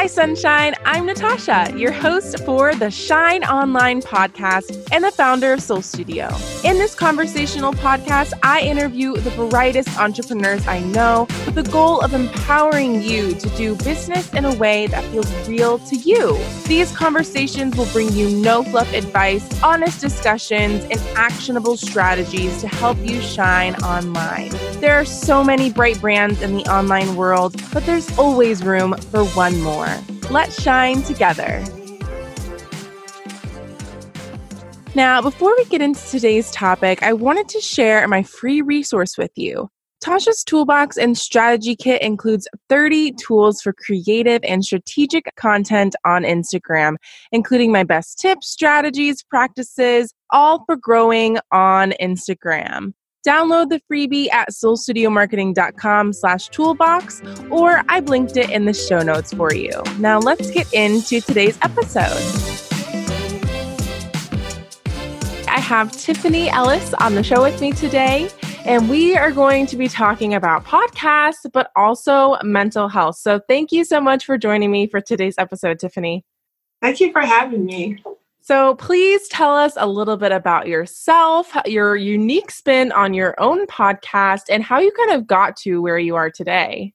Hi, Sunshine. I'm Natasha, your host for the Shine Online podcast and the founder of Soul Studio. In this conversational podcast, I interview the brightest entrepreneurs I know with the goal of empowering you to do business in a way that feels real to you. These conversations will bring you no fluff advice, honest discussions, and actionable strategies to help you shine online. There are so many bright brands in the online world, but there's always room for one more. Let's shine together. Now, before we get into today's topic, I wanted to share my free resource with you. Tasha's Toolbox and Strategy Kit includes 30 tools for creative and strategic content on Instagram, including my best tips, strategies, practices, all for growing on Instagram. Download the freebie at soulstudiomarketing.com slash toolbox, or I've linked it in the show notes for you. Now let's get into today's episode. I have Tiffany Ellis on the show with me today, and we are going to be talking about podcasts, but also mental health. So thank you so much for joining me for today's episode, Tiffany. Thank you for having me. So, please tell us a little bit about yourself, your unique spin on your own podcast, and how you kind of got to where you are today.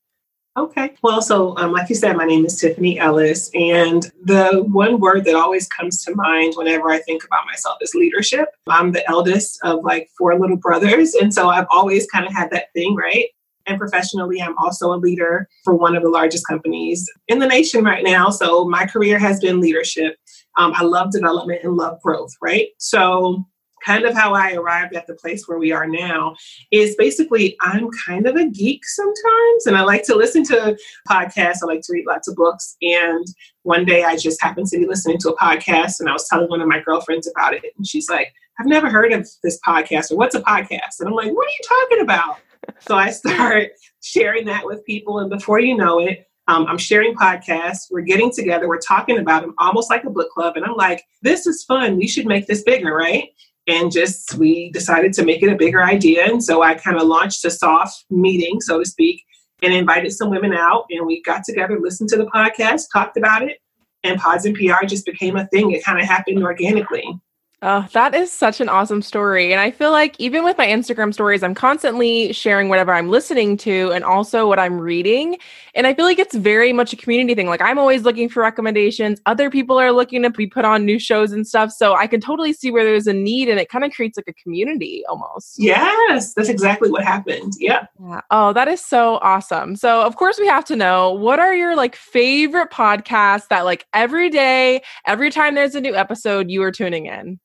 Okay. Well, so um, like you said, my name is Tiffany Ellis. And the one word that always comes to mind whenever I think about myself is leadership. I'm the eldest of like four little brothers. And so I've always kind of had that thing, right? And professionally, I'm also a leader for one of the largest companies in the nation right now. So my career has been leadership. Um, I love development and love growth, right? So kind of how I arrived at the place where we are now is basically I'm kind of a geek sometimes and I like to listen to podcasts. I like to read lots of books. And one day I just happened to be listening to a podcast and I was telling one of my girlfriends about it. And she's like, I've never heard of this podcast or what's a podcast? And I'm like, what are you talking about? so I start sharing that with people. And before you know it, um, I'm sharing podcasts. We're getting together. We're talking about them almost like a book club. And I'm like, this is fun. We should make this bigger, right? And just we decided to make it a bigger idea. And so I kind of launched a soft meeting, so to speak, and invited some women out. And we got together, listened to the podcast, talked about it. And Pods and PR just became a thing. It kind of happened organically. Oh, that is such an awesome story. And I feel like even with my Instagram stories, I'm constantly sharing whatever I'm listening to and also what I'm reading. And I feel like it's very much a community thing. Like I'm always looking for recommendations. Other people are looking to be put on new shows and stuff. So I can totally see where there's a need and it kind of creates like a community almost. Yes, that's exactly what happened. Yeah. yeah. Oh, that is so awesome. So of course we have to know what are your like favorite podcasts that like every day, every time there's a new episode, you are tuning in?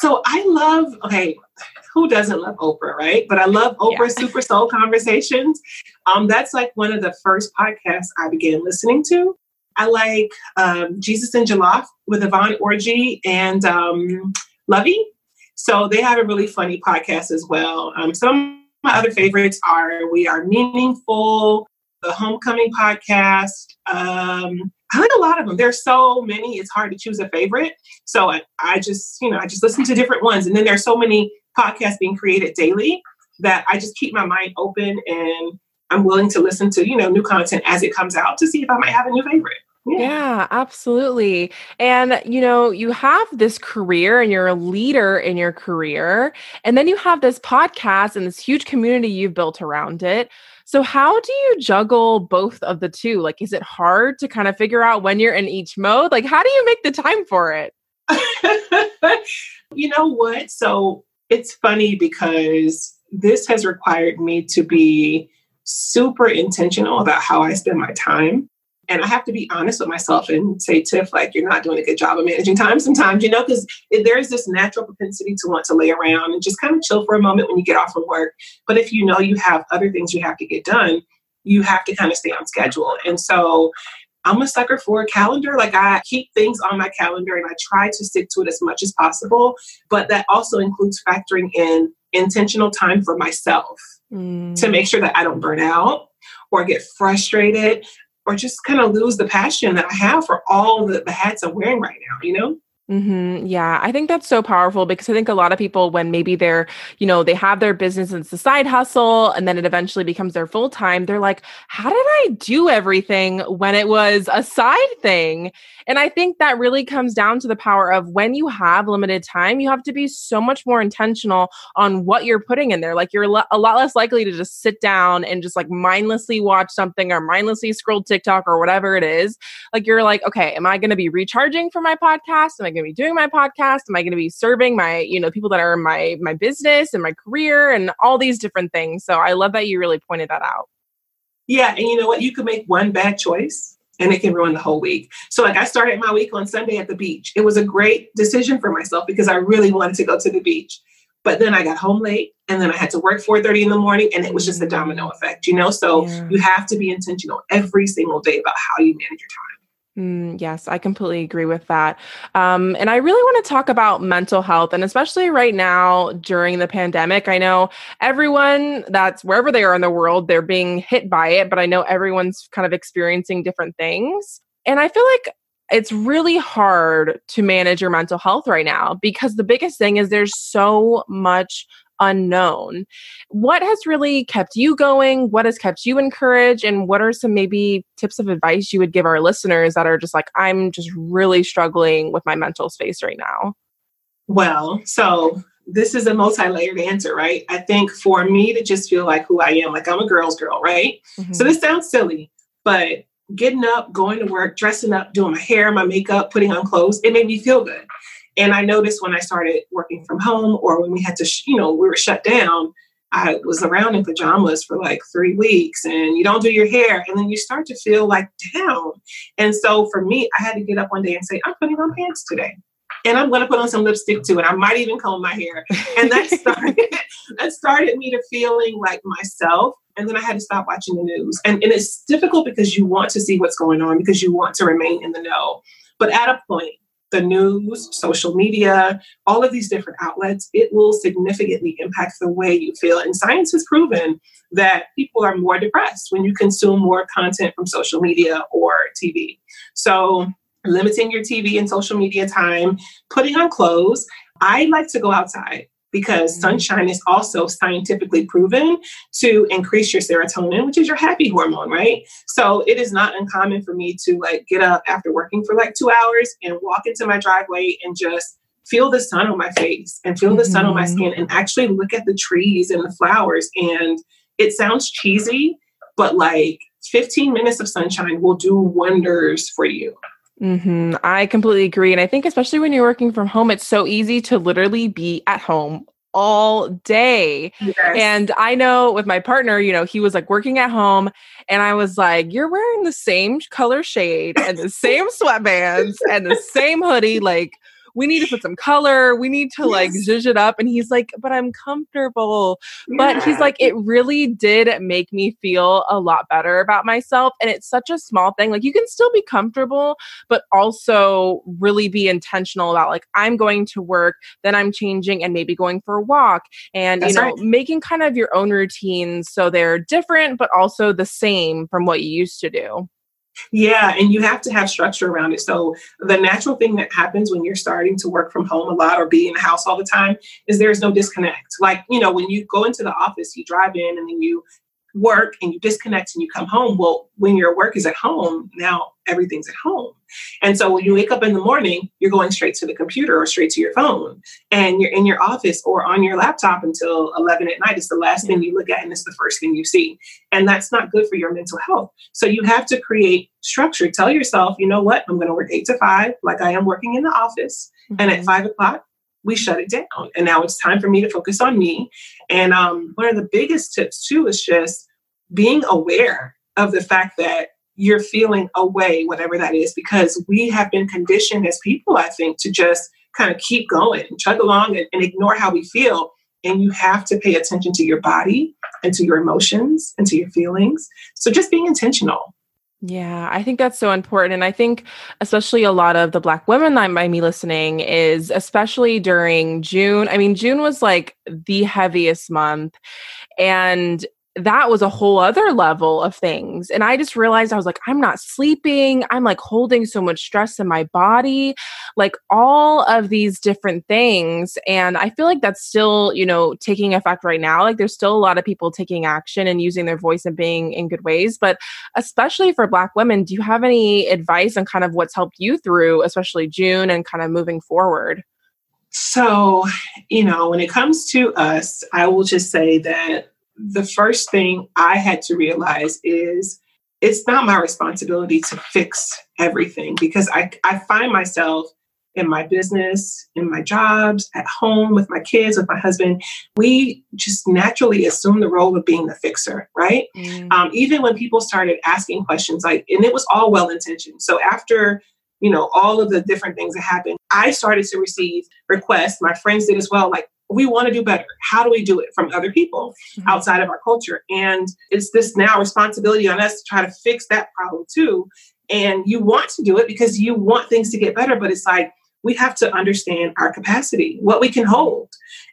So I love, okay, who doesn't love Oprah, right? But I love Oprah yeah. Super Soul Conversations. Um, that's like one of the first podcasts I began listening to. I like um, Jesus and Jollof with Yvonne Orji and um, Luvvie. So they have a really funny podcast as well. Um, some of my other favorites are We Are Meaningful, the Homecoming podcast. Um, I like a lot of them. There's so many, it's hard to choose a favorite. So I, I just, you know, I just listen to different ones. And then there's so many podcasts being created daily that I just keep my mind open and I'm willing to listen to, you know, new content as it comes out to see if I might have a new favorite. Yeah. yeah. absolutely. And you know, you have this career and you're a leader in your career. And then you have this podcast and this huge community you've built around it. So, how do you juggle both of the two? Like, is it hard to kind of figure out when you're in each mode? Like, how do you make the time for it? you know what? So, it's funny because this has required me to be super intentional about how I spend my time. And I have to be honest with myself and say, Tiff, like, you're not doing a good job of managing time sometimes, you know, because there's this natural propensity to want to lay around and just kind of chill for a moment when you get off from work. But if you know you have other things you have to get done, you have to kind of stay on schedule. And so I'm a sucker for a calendar. Like I keep things on my calendar and I try to stick to it as much as possible. But that also includes factoring in intentional time for myself mm. to make sure that I don't burn out or get frustrated or just kind of lose the passion that I have for all the, the hats I'm wearing right now, you know? Mm-hmm. Yeah, I think that's so powerful because I think a lot of people, when maybe they're, you know, they have their business and it's a side hustle and then it eventually becomes their full time, they're like, how did I do everything when it was a side thing? And I think that really comes down to the power of when you have limited time, you have to be so much more intentional on what you're putting in there. Like you're a lot less likely to just sit down and just like mindlessly watch something or mindlessly scroll TikTok or whatever it is. Like you're like, okay, am I going to be recharging for my podcast? Am I going to be doing my podcast? Am I going to be serving my, you know, people that are my my business and my career and all these different things. So I love that you really pointed that out. Yeah, and you know what? You could make one bad choice and it can ruin the whole week. So, like, I started my week on Sunday at the beach. It was a great decision for myself because I really wanted to go to the beach. But then I got home late and then I had to work 4:30 in the morning and it was just a domino effect, you know? So yeah. you have to be intentional every single day about how you manage your time. Mm, yes, I completely agree with that. Um, and I really want to talk about mental health, and especially right now during the pandemic. I know everyone that's wherever they are in the world, they're being hit by it, but I know everyone's kind of experiencing different things. And I feel like it's really hard to manage your mental health right now because the biggest thing is there's so much unknown. What has really kept you going? What has kept you encouraged? And what are some maybe tips of advice you would give our listeners that are just like, I'm just really struggling with my mental space right now? Well, so this is a multi-layered answer, right? I think for me to just feel like who I am, like I'm a girl's girl, right? Mm-hmm. So this sounds silly, but getting up, going to work, dressing up, doing my hair, my makeup, putting on clothes, it made me feel good. And I noticed when I started working from home or when we had to, sh- you know, we were shut down, I was around in pajamas for like three weeks and you don't do your hair and then you start to feel like down. And so for me, I had to get up one day and say, I'm putting on pants today. And I'm gonna put on some lipstick too, and I might even comb my hair. And that started that started me to feeling like myself. And then I had to stop watching the news. And, and it's difficult because you want to see what's going on because you want to remain in the know. But at a point, the news, social media, all of these different outlets, it will significantly impact the way you feel. And science has proven that people are more depressed when you consume more content from social media or TV. So, limiting your TV and social media time, putting on clothes. I like to go outside because mm-hmm. sunshine is also scientifically proven to increase your serotonin, which is your happy hormone, right? So it is not uncommon for me to like get up after working for like two hours and walk into my driveway and just feel the sun on my face and feel the mm-hmm. sun on my mm-hmm. skin and actually look at the trees and the flowers. And it sounds cheesy, but like 15 minutes of sunshine will do wonders for you. Mm-hmm. I completely agree. And I think, especially when you're working from home, it's so easy to literally be at home all day. Yes. And I know with my partner, you know, he was like working at home and I was like, you're wearing the same color shade and the same sweatbands and the same hoodie. Like, we need to put some color. We need to yes. like zhuzh it up. And he's like, but I'm comfortable. Yeah. But he's like, it really did make me feel a lot better about myself. And it's such a small thing. Like you can still be comfortable, but also really be intentional about like, I'm going to work, then I'm changing and maybe going for a walk and, That's you know, right. making kind of your own routines so they're different, but also the same from what you used to do. Yeah, and you have to have structure around it. So the natural thing that happens when you're starting to work from home a lot or be in the house all the time is there's no disconnect. Like, you know, when you go into the office, you drive in and then you work and you disconnect and you come home. Well, when your work is at home, now everything's at home. And so when you wake up in the morning, you're going straight to the computer or straight to your phone and you're in your office or on your laptop until 11 at night. It's the last thing you look at and it's the first thing you see. And that's not good for your mental health. So you have to create structure. Tell yourself, you know what? I'm going to work eight to five, like I am working in the office. Mm-hmm. And at mm-hmm. five o'clock, we shut it down. And now it's time for me to focus on me. And um, one of the biggest tips, too, is just being aware of the fact that you're feeling away, whatever that is, because we have been conditioned as people, I think, to just kind of keep going, chug along and, and ignore how we feel. And you have to pay attention to your body and to your emotions and to your feelings. So just being intentional. Yeah, I think that's so important. And I think, especially a lot of the Black women that might be listening, is especially during June. I mean, June was like the heaviest month. And that was a whole other level of things. And I just realized I was like, I'm not sleeping. I'm like holding so much stress in my body, like all of these different things. And I feel like that's still, you know, taking effect right now. Like there's still a lot of people taking action and using their voice and being in good ways. But especially for Black women, do you have any advice on kind of what's helped you through, especially June and kind of moving forward? So, you know, when it comes to us, I will just say that the first thing I had to realize is it's not my responsibility to fix everything because I, I find myself in my business, in my jobs, at home with my kids, with my husband, we just naturally assume the role of being the fixer, right? Mm. Um, even when people started asking questions, like, and it was all well intentioned. So after you know all of the different things that happened, I started to receive requests. My friends did as well, like, we want to do better. How do we do it from other people mm-hmm. outside of our culture? And it's this now responsibility on us to try to fix that problem too. And you want to do it because you want things to get better, but it's like we have to understand our capacity, what we can hold.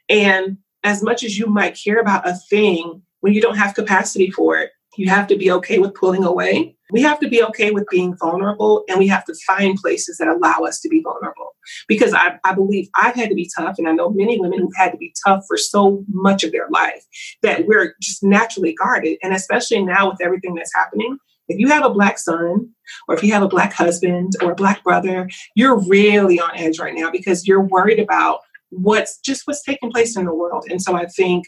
And as much as you might care about a thing, when you don't have capacity for it, you have to be okay with pulling away. We have to be okay with being vulnerable and we have to find places that allow us to be vulnerable. Because I, I believe I've had to be tough, and I know many women who've had to be tough for so much of their life that we're just naturally guarded. And especially now with everything that's happening, if you have a black son or if you have a black husband or a black brother, you're really on edge right now because you're worried about what's just what's taking place in the world. And so I think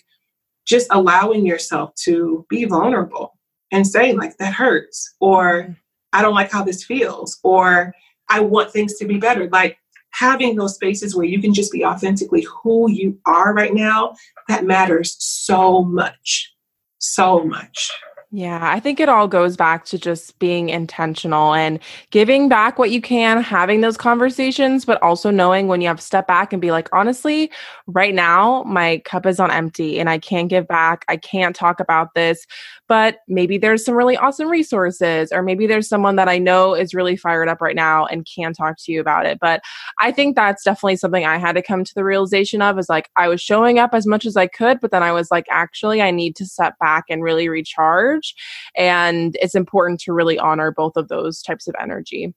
just allowing yourself to be vulnerable and say like that hurts or i don't like how this feels or i want things to be better. Like having those spaces where you can just be authentically who you are right now that matters so much so much yeah, I think it all goes back to just being intentional and giving back what you can, having those conversations, but also knowing when you have to step back and be like, honestly, right now, my cup is on empty and I can't give back. I can't talk about this but maybe there's some really awesome resources, or maybe there's someone that I know is really fired up right now and can talk to you about it. But I think that's definitely something I had to come to the realization of is like I was showing up as much as I could, but then I was like, actually, I need to step back and really recharge. And it's important to really honor both of those types of energy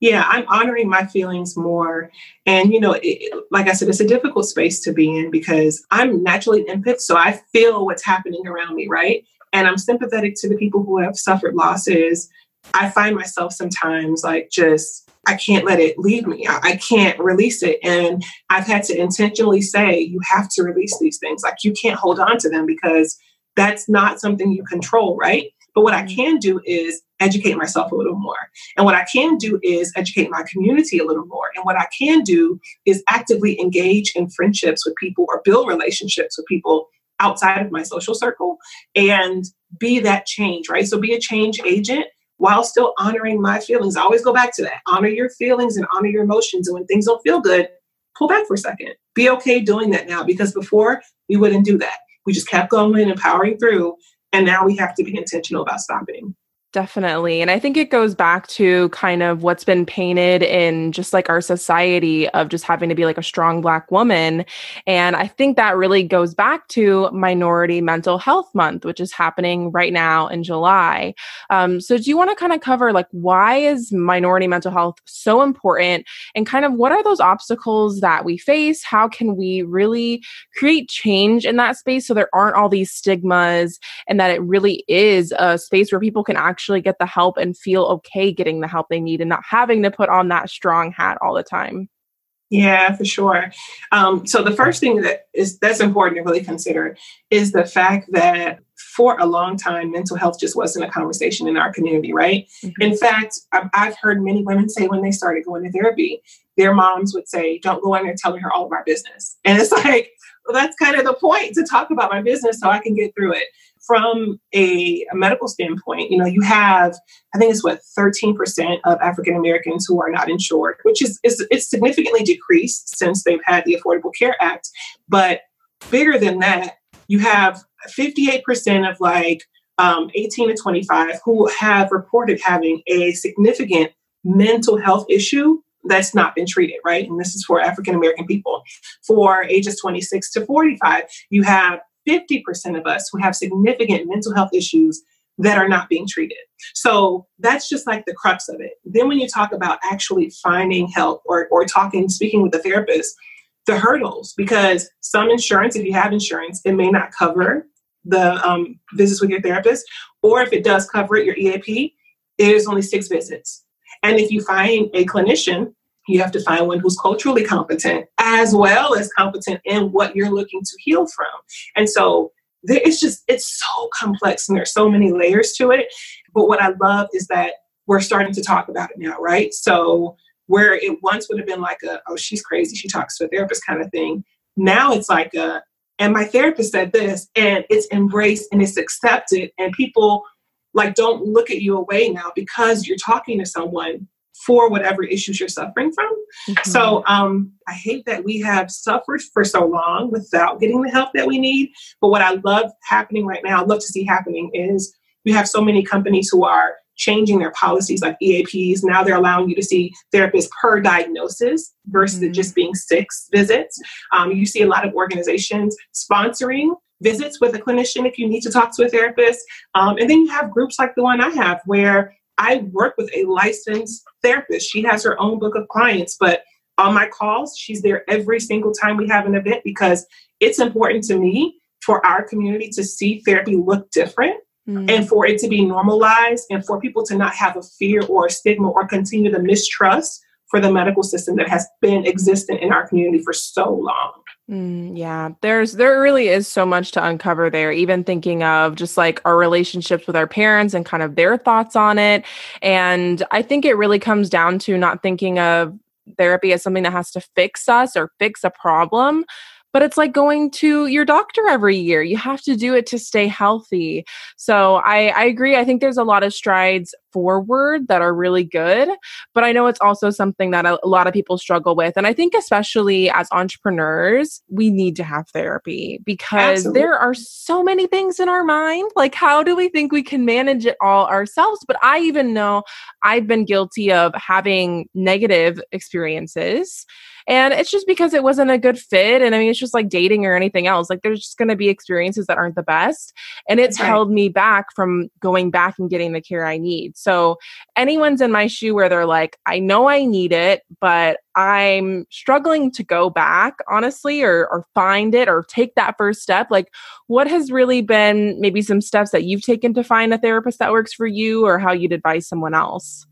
yeah i'm honoring my feelings more and you know it, like i said it's a difficult space to be in because i'm naturally empath so i feel what's happening around me right and I'm sympathetic to the people who have suffered losses. I find myself sometimes like just, I can't let it leave me. I, I can't release it. And I've had to intentionally say, you have to release these things. Like you can't hold on to them because that's not something you control, right? But what I mm-hmm. can do is educate myself a little more. And what I can do is educate my community a little more. And what I can do is actively engage in friendships with people or build relationships with people outside of my social circle and be that change, right? So be a change agent while still honoring my feelings. I always go back to that. Honor your feelings and honor your emotions. And when things don't feel good, pull back for a second. Be okay doing that now because before we wouldn't do that. We just kept going and powering through. And now we have to be intentional about stopping. Definitely. And I think it goes back to kind of what's been painted in just like our society of just having to be like a strong Black woman. And I think that really goes back to Minority Mental Health Month, which is happening right now in July. Um, so, do you want to kind of cover like why is minority mental health so important and kind of what are those obstacles that we face? How can we really create change in that space so there aren't all these stigmas and that it really is a space where people can actually actually get the help and feel okay getting the help they need and not having to put on that strong hat all the time. Yeah, for sure. Um, so the first thing that is that's important to really consider is the fact that for a long time, mental health just wasn't a conversation in our community, right? Mm-hmm. In fact, I've heard many women say when they started going to therapy, their moms would say, "Don't go in there telling her all of our business," and it's like, well, that's kind of the point to talk about my business so I can get through it from a, a, medical standpoint, you know, you have, I think it's what, 13% of African Americans who are not insured, which is, is it's significantly decreased since they've had the Affordable Care Act. But bigger than that, you have 58% of like um, 18 to 25 who have reported having a significant mental health issue that's not been treated, right? And this is for African American people. For ages 26 to 45, you have 50% of us who have significant mental health issues that are not being treated. So that's just like the crux of it. Then when you talk about actually finding help or, or talking, speaking with a therapist, the hurdles, because some insurance, if you have insurance, it may not cover the um, visits with your therapist, or if it does cover it, your EAP, it is only six visits. And if you find a clinician, you have to find one who's culturally competent as well as competent in what you're looking to heal from. And so there, it's just it's so complex and there's so many layers to it. But what i love is that we're starting to talk about it now right? So where it once would have been like a oh she's crazy she talks to a therapist kind of thing. Now it's like a and my therapist said this and it's embraced and it's accepted and people like don't look at you away now because you're talking to someone for whatever issues you're suffering from. Mm-hmm. So um, I hate that we have suffered for so long without getting the help that we need. But what I love happening right now, I love to see happening is we have so many companies who are changing their policies like EAPs. Now they're allowing you to see therapists per diagnosis versus mm-hmm. just being six visits. Um, you see a lot of organizations sponsoring visits with a clinician if you need to talk to a therapist. Um, and then you have groups like the one I have where I work with a licensed therapist. She has her own book of clients, but on my calls, she's there every single time we have an event because it's important to me for our community to see therapy look different mm. and for it to be normalized and for people to not have a fear or a stigma or continue to mistrust for the medical system that has been existent in our community for so long. Mm, yeah, there's there really is so much to uncover there. Even thinking of just like our relationships with our parents and kind of their thoughts on it. And I think it really comes down to not thinking of therapy as something that has to fix us or fix a problem, but it's like going to your doctor every year. You have to do it to stay healthy. So I, I agree. I think there's a lot of strides forward that are really good, but I know it's also something that a, a lot of people struggle with. And I think, especially as entrepreneurs, we need to have therapy because Absolutely. there are so many things in our mind. Like, how do we think we can manage it all ourselves? But I even know I've been guilty of having negative experiences and it's just because it wasn't a good fit. And I mean, it's just like dating or anything else. Like there's just going to be experiences that aren't the best. And it's right. held me back from going back and getting the care I need. So anyone's in my shoe where they're like, I know I need it, but I'm struggling to go back, honestly, or, or find it or take that first step. Like, what has really been maybe some steps that you've taken to find a therapist that works for you or how you'd advise someone else?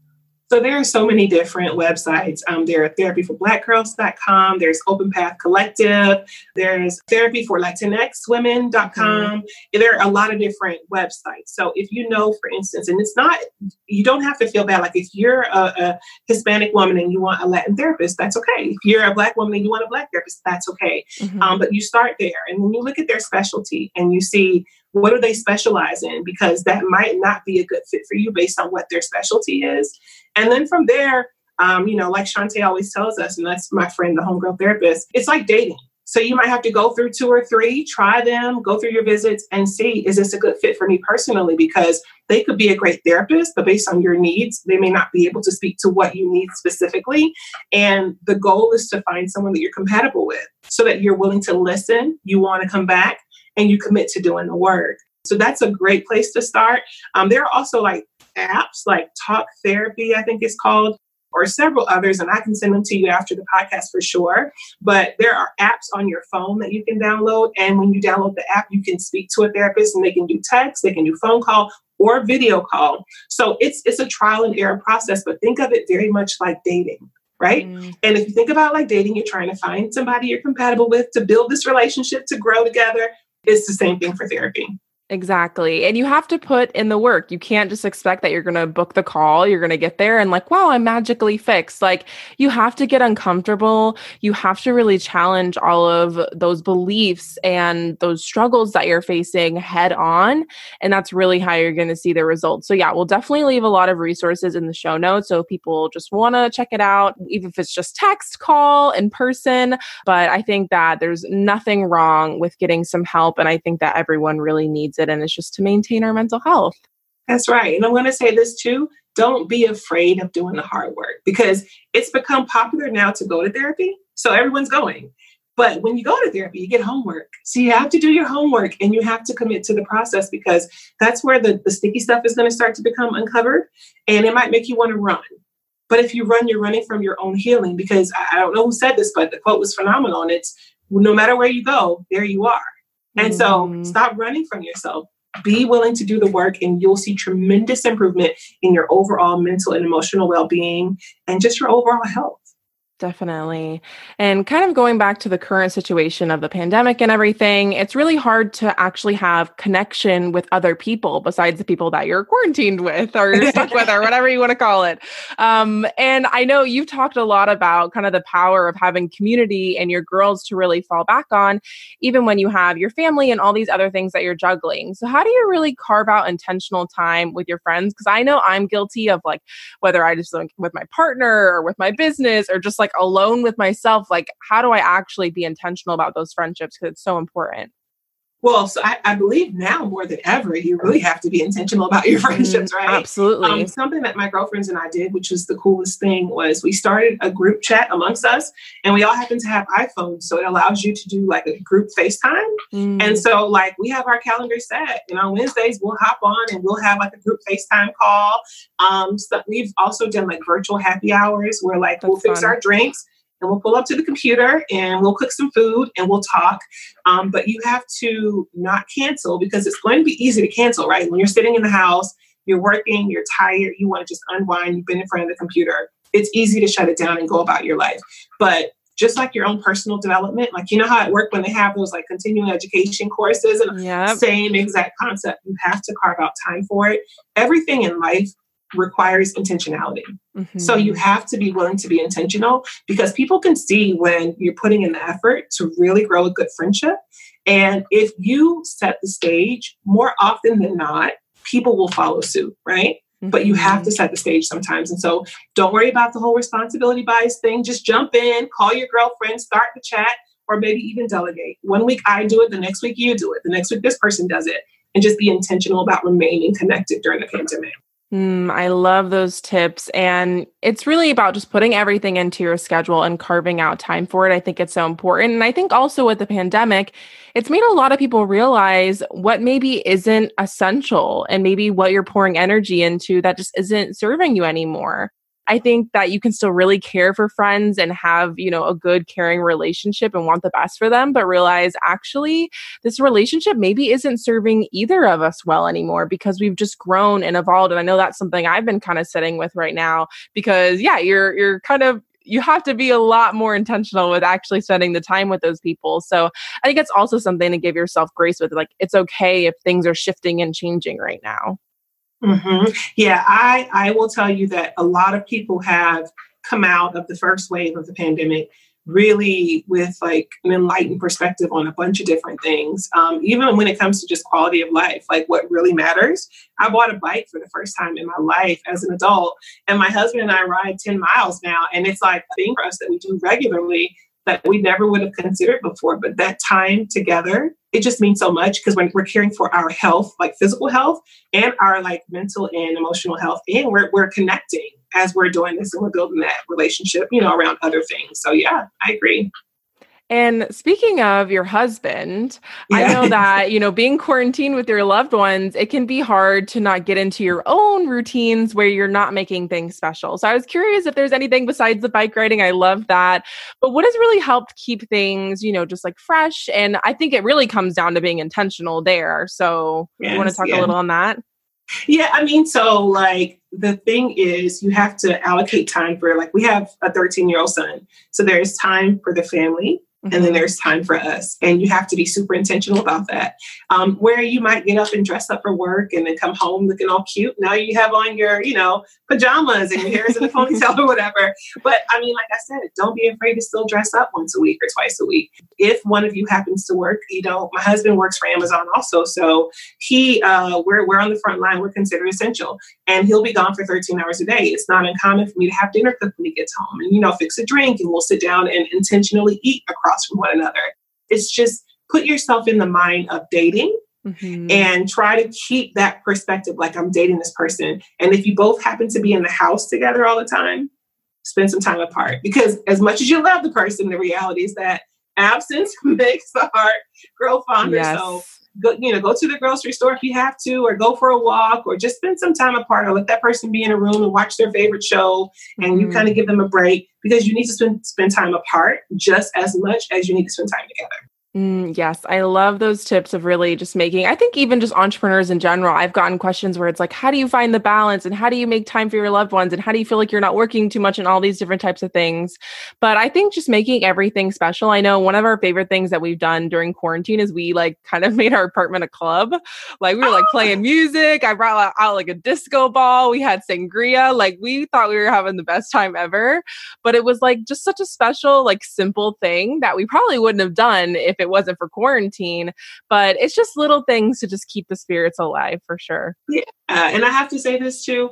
So there are so many different websites. Um, there are therapyforblackgirls.com, there's Open Path Collective, there's therapyforlatinxwomen.com. Mm-hmm. There are a lot of different websites. So if you know, for instance, and it's not, you don't have to feel bad. Like if you're a, a Hispanic woman and you want a Latin therapist, that's okay. If you're a Black woman and you want a Black therapist, that's okay. Mm-hmm. Um, but you start there. And when you look at their specialty and you see what do they specialize in? Because that might not be a good fit for you based on what their specialty is. And then from there um, you know like Shantae always tells us and that's my friend the homegirl therapist it's like dating. So you might have to go through two or three try them go through your visits and see is this a good fit for me personally? Because they could be a great therapist but based on your needs they may not be able to speak to what you need specifically. And the goal is to find someone that you're compatible with so that you're willing to listen you want to come back and you commit to doing the work. So that's a great place to start. Um, there are also like apps like Talk Therapy, I think it's called, or several others, and I can send them to you after the podcast for sure. But there are apps on your phone that you can download. And when you download the app, you can speak to a therapist and they can do text, they can do phone call or video call. So it's it's a trial and error process, but think of it very much like dating right? Mm. And if you think about like dating, you're trying to find somebody you're compatible with to build this relationship, to grow together. It's the same thing for therapy. Exactly. And you have to put in the work. You can't just expect that you're going to book the call, you're going to get there and like, wow, I'm magically fixed. Like, you have to get uncomfortable. You have to really challenge all of those beliefs and those struggles that you're facing head on. And that's really how you're going to see the results. So, yeah, we'll definitely leave a lot of resources in the show notes. So, people just want to check it out, even if it's just text, call, in person. But I think that there's nothing wrong with getting some help. And I think that everyone really needs it and it's just to maintain our mental health. That's right. And I'm going to say this too don't be afraid of doing the hard work because it's become popular now to go to therapy. So everyone's going. But when you go to therapy, you get homework. So you have to do your homework and you have to commit to the process because that's where the, the sticky stuff is going to start to become uncovered. And it might make you want to run. But if you run, you're running from your own healing because I, I don't know who said this, but the quote was phenomenal. And it's no matter where you go, there you are. And so mm-hmm. stop running from yourself. Be willing to do the work, and you'll see tremendous improvement in your overall mental and emotional well being and just your overall health. Definitely. And kind of going back to the current situation of the pandemic and everything, it's really hard to actually have connection with other people besides the people that you're quarantined with or you're stuck with or whatever you want to call it. Um, and I know you've talked a lot about kind of the power of having community and your girls to really fall back on, even when you have your family and all these other things that you're juggling. So, how do you really carve out intentional time with your friends? Because I know I'm guilty of like whether I just like with my partner or with my business or just like alone with myself like how do i actually be intentional about those friendships? Because it's so important well, so I, I, believe now more than ever, you really have to be intentional about your friendships, right? Absolutely. Um, something that my girlfriends and I did, which was the coolest thing, was we started a group chat amongst us, and we all happen to have iPhones, so it allows you to do like a group FaceTime. Mm. And so, like, we have our calendar set, and on Wednesdays we'll hop on and we'll have like a group FaceTime call. Um, so we've also done like virtual happy hours where like That's we'll fix our drinks and we'll pull up to the computer and we'll cook some food and we'll talk. Um, but you have to not cancel because it's going to be easy to cancel, right? When you're sitting in the house, you're working, you're tired, you want to just unwind, you've been in front of the computer. It's easy to shut it down and go about your life. But just like your own personal development, like you know how it worked when they have those like continuing education courses and yep. same exact concept. You have to carve out time for it. Everything in life requires intentionality. Mm-hmm. So you have to be willing to be intentional because people can see when you're putting in the effort to really grow a good friendship. And if you set the stage, more often than not, people will follow suit, right? Mm-hmm. But you have to mm-hmm. set the stage sometimes. And so don't worry about the whole responsibility bias thing. Just jump in, call your girlfriend, start the chat, or maybe even delegate. One week I do it, the next week you do it, the next week this person does it. And just be intentional about remaining connected during the pandemic. Mm, I love those tips. And it's really about just putting everything into your schedule and carving out time for it. I think it's so important. And I think also with the pandemic, it's made a lot of people realize what maybe isn't essential and maybe what you're pouring energy into that just isn't serving you anymore. I think that you can still really care for friends and have, you know, a good caring relationship and want the best for them, but realize actually this relationship maybe isn't serving either of us well anymore because we've just grown and evolved. And I know that's something I've been kind of sitting with right now because yeah, you're you're kind of you have to be a lot more intentional with actually spending the time with those people. So I think it's also something to give yourself grace with. Like it's okay if things are shifting and changing right now. Mm-hmm. Yeah, I, I will tell you that a lot of people have come out of the first wave of the pandemic really with like an enlightened perspective on a bunch of different things um, even when it comes to just quality of life like what really matters i bought a bike for the first time in my life as an adult and my husband and i ride 10 miles now and it's like a thing for us that we do regularly that we never would have considered before. But that time together, it just means so much because when we're caring for our health, like physical health, and our like mental and emotional health, and we're we're connecting as we're doing this and we're building that relationship, you know, around other things. So yeah, I agree. And speaking of your husband, yeah. I know that, you know, being quarantined with your loved ones, it can be hard to not get into your own routines where you're not making things special. So I was curious if there's anything besides the bike riding. I love that. But what has really helped keep things, you know, just like fresh? And I think it really comes down to being intentional there. So yes, you want to talk yeah. a little on that? Yeah, I mean, so like the thing is, you have to allocate time for like we have a 13 year old son. So there's time for the family, Mm-hmm. And then mm-hmm. there's time for us. And you have to be super intentional about that. Um, where you might get up and dress up for work and then come home looking all cute. Now you have on your, you know, pajamas and your hair is in a ponytail or whatever. But I mean, like I said, don't be afraid to still dress up once a week or twice a week. If one of you happens to work, you know, my husband works for Amazon also. So he, uh, we're, we're on the front line. We're considered essential. And he'll be gone for 13 hours a day. It's not uncommon for me to have dinner cooked when he gets home and, you know, fix a drink and we'll sit down and intentionally eat across from one another. It's just put yourself in the mind of dating mm-hmm. and try to keep that perspective like I'm dating this person. And if you both happen to be in the house together all the time, spend some time apart because as much as you love the person, the reality is that absence makes the heart grow fonder. Yes. So go, you know, go to the grocery store if you have to, or go for a walk, or just spend some time apart, or let that person be in a room and watch their favorite show, and mm-hmm. you kind of give them a break because you need to spend spend time apart just as much as you need to spend time together. Mm, yes, I love those tips of really just making. I think even just entrepreneurs in general, I've gotten questions where it's like, how do you find the balance and how do you make time for your loved ones and how do you feel like you're not working too much and all these different types of things. But I think just making everything special. I know one of our favorite things that we've done during quarantine is we like kind of made our apartment a club. Like we were like playing music. I brought out, out like a disco ball. We had sangria. Like we thought we were having the best time ever. But it was like just such a special, like simple thing that we probably wouldn't have done if it wasn't for quarantine. But it's just little things to just keep the spirits alive for sure. Yeah. Uh, and I have to say this too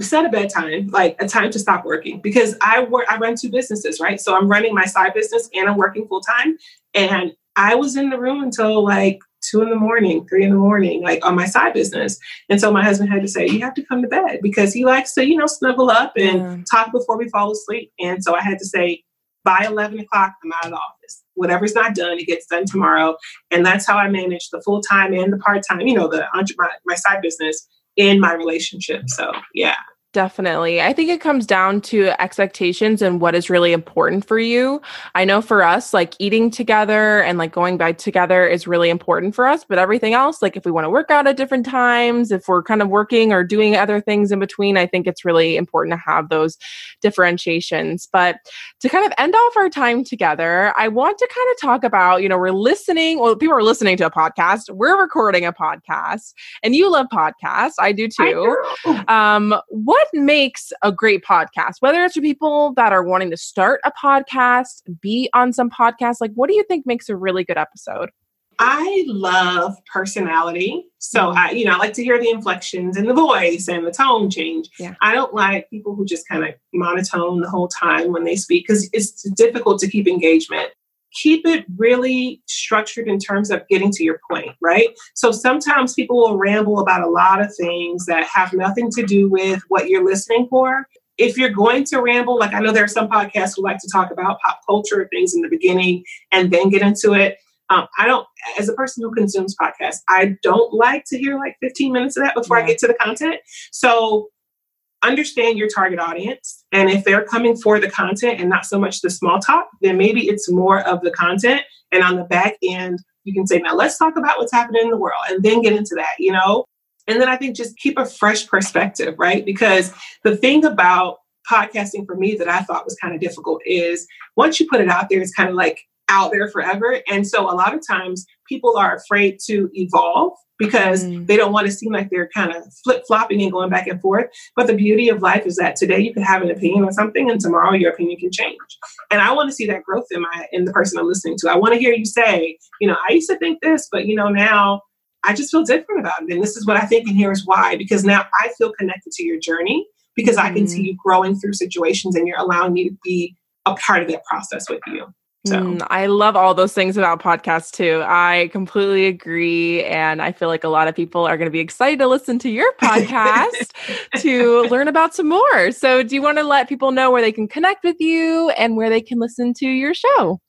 set a bedtime, like a time to stop working because I work, I run two businesses, right? So I'm running my side business and I'm working full time. And I was in the room until like two in the morning, three in the morning, like on my side business. And so my husband had to say, You have to come to bed because he likes to, you know, snuggle up and yeah. talk before we fall asleep. And so I had to say, By 11 o'clock, I'm out of the office whatever's not done, it gets done tomorrow. And that's how I manage the full time and the part time, you know, the my, my side business in my relationship. So yeah. Definitely. I think it comes down to expectations and what is really important for you. I know for us, like eating together and like going by together is really important for us, but everything else, like if we want to work out at different times, if we're kind of working or doing other things in between, I think it's really important to have those differentiations. But to kind of end off our time together, I want to kind of talk about, you know, we're listening, well, people are listening to a podcast, we're recording a podcast, and you love podcasts. I do too. I um, what what makes a great podcast? Whether it's for people that are wanting to start a podcast, be on some podcast, like what do you think makes a really good episode? I love personality. So mm-hmm. I, you know, I like to hear the inflections and the voice and the tone change. Yeah. I don't like people who just kind of monotone the whole time when they speak because it's difficult to keep engagement keep it really structured in terms of getting to your point, right? So sometimes people will ramble about a lot of things that have nothing to do with what you're listening for. If you're going to ramble, like I know there are some podcasts who like to talk about pop culture things in the beginning and then get into it. Um, I don't, as a person who consumes podcasts, I don't like to hear like 15 minutes of that before yeah. I get to the content. So understand your target audience. And if they're coming for the content and not so much the small talk, then maybe it's more of the content. And on the back end, you can say, now let's talk about what's happening in the world and then get into that, you know? And then I think just keep a fresh perspective, right? Because the thing about podcasting for me that I thought was kind of difficult is once you put it out there, it's kind of like out there forever. And so a lot of times people are afraid to evolve because mm. they don't want to seem like they're kind of flip flopping and going back and forth. But the beauty of life is that today you can have an opinion on something and tomorrow your opinion can change. And I want to see that growth in my in the person I'm listening to. I want to hear you say, you know, I used to think this, but you know, now I just feel different about it. And this is what I think and here's why. Because now I feel connected to your journey because I can see mm. you growing through situations and you're allowing me to be a part of that process with you. So mm, I love all those things about podcasts too. I completely agree. And I feel like a lot of people are going to be excited to listen to your podcast to learn about some more. So, do you want to let people know where they can connect with you and where they can listen to your show?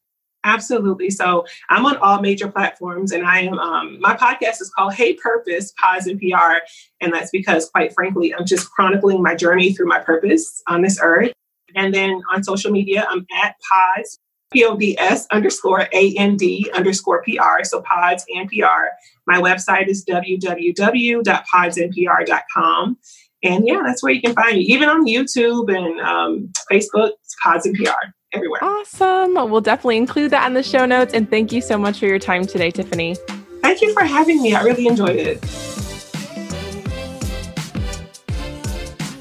Absolutely. So I'm on all major platforms, and I am. Um, my podcast is called Hey Purpose Pods and PR, and that's because, quite frankly, I'm just chronicling my journey through my purpose on this earth. And then on social media, I'm at Pods P-O-D-S underscore A-N-D underscore P-R, so pods and PR. My website is www.podsandpr.com. And yeah, that's where you can find me, even on YouTube and um, Facebook, Pods and PR, everywhere. Awesome. We'll definitely include that in the show notes. And thank you so much for your time today, Tiffany. Thank you for having me. I really enjoyed it.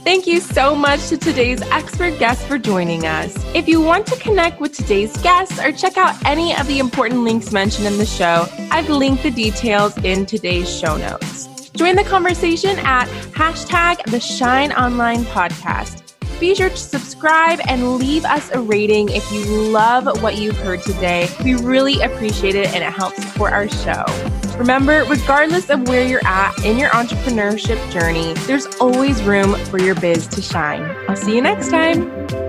Thank you so much to today's expert guest for joining us. If you want to connect with today's guests or check out any of the important links mentioned in the show, I've linked the details in today's show notes. Join the conversation at hashtag the Shine Online Podcast. Be sure to subscribe and leave us a rating if you love what you've heard today. We really appreciate it and it helps support our show. Remember, regardless of where you're at in your entrepreneurship journey, there's always room for your biz to shine. I'll see you next time.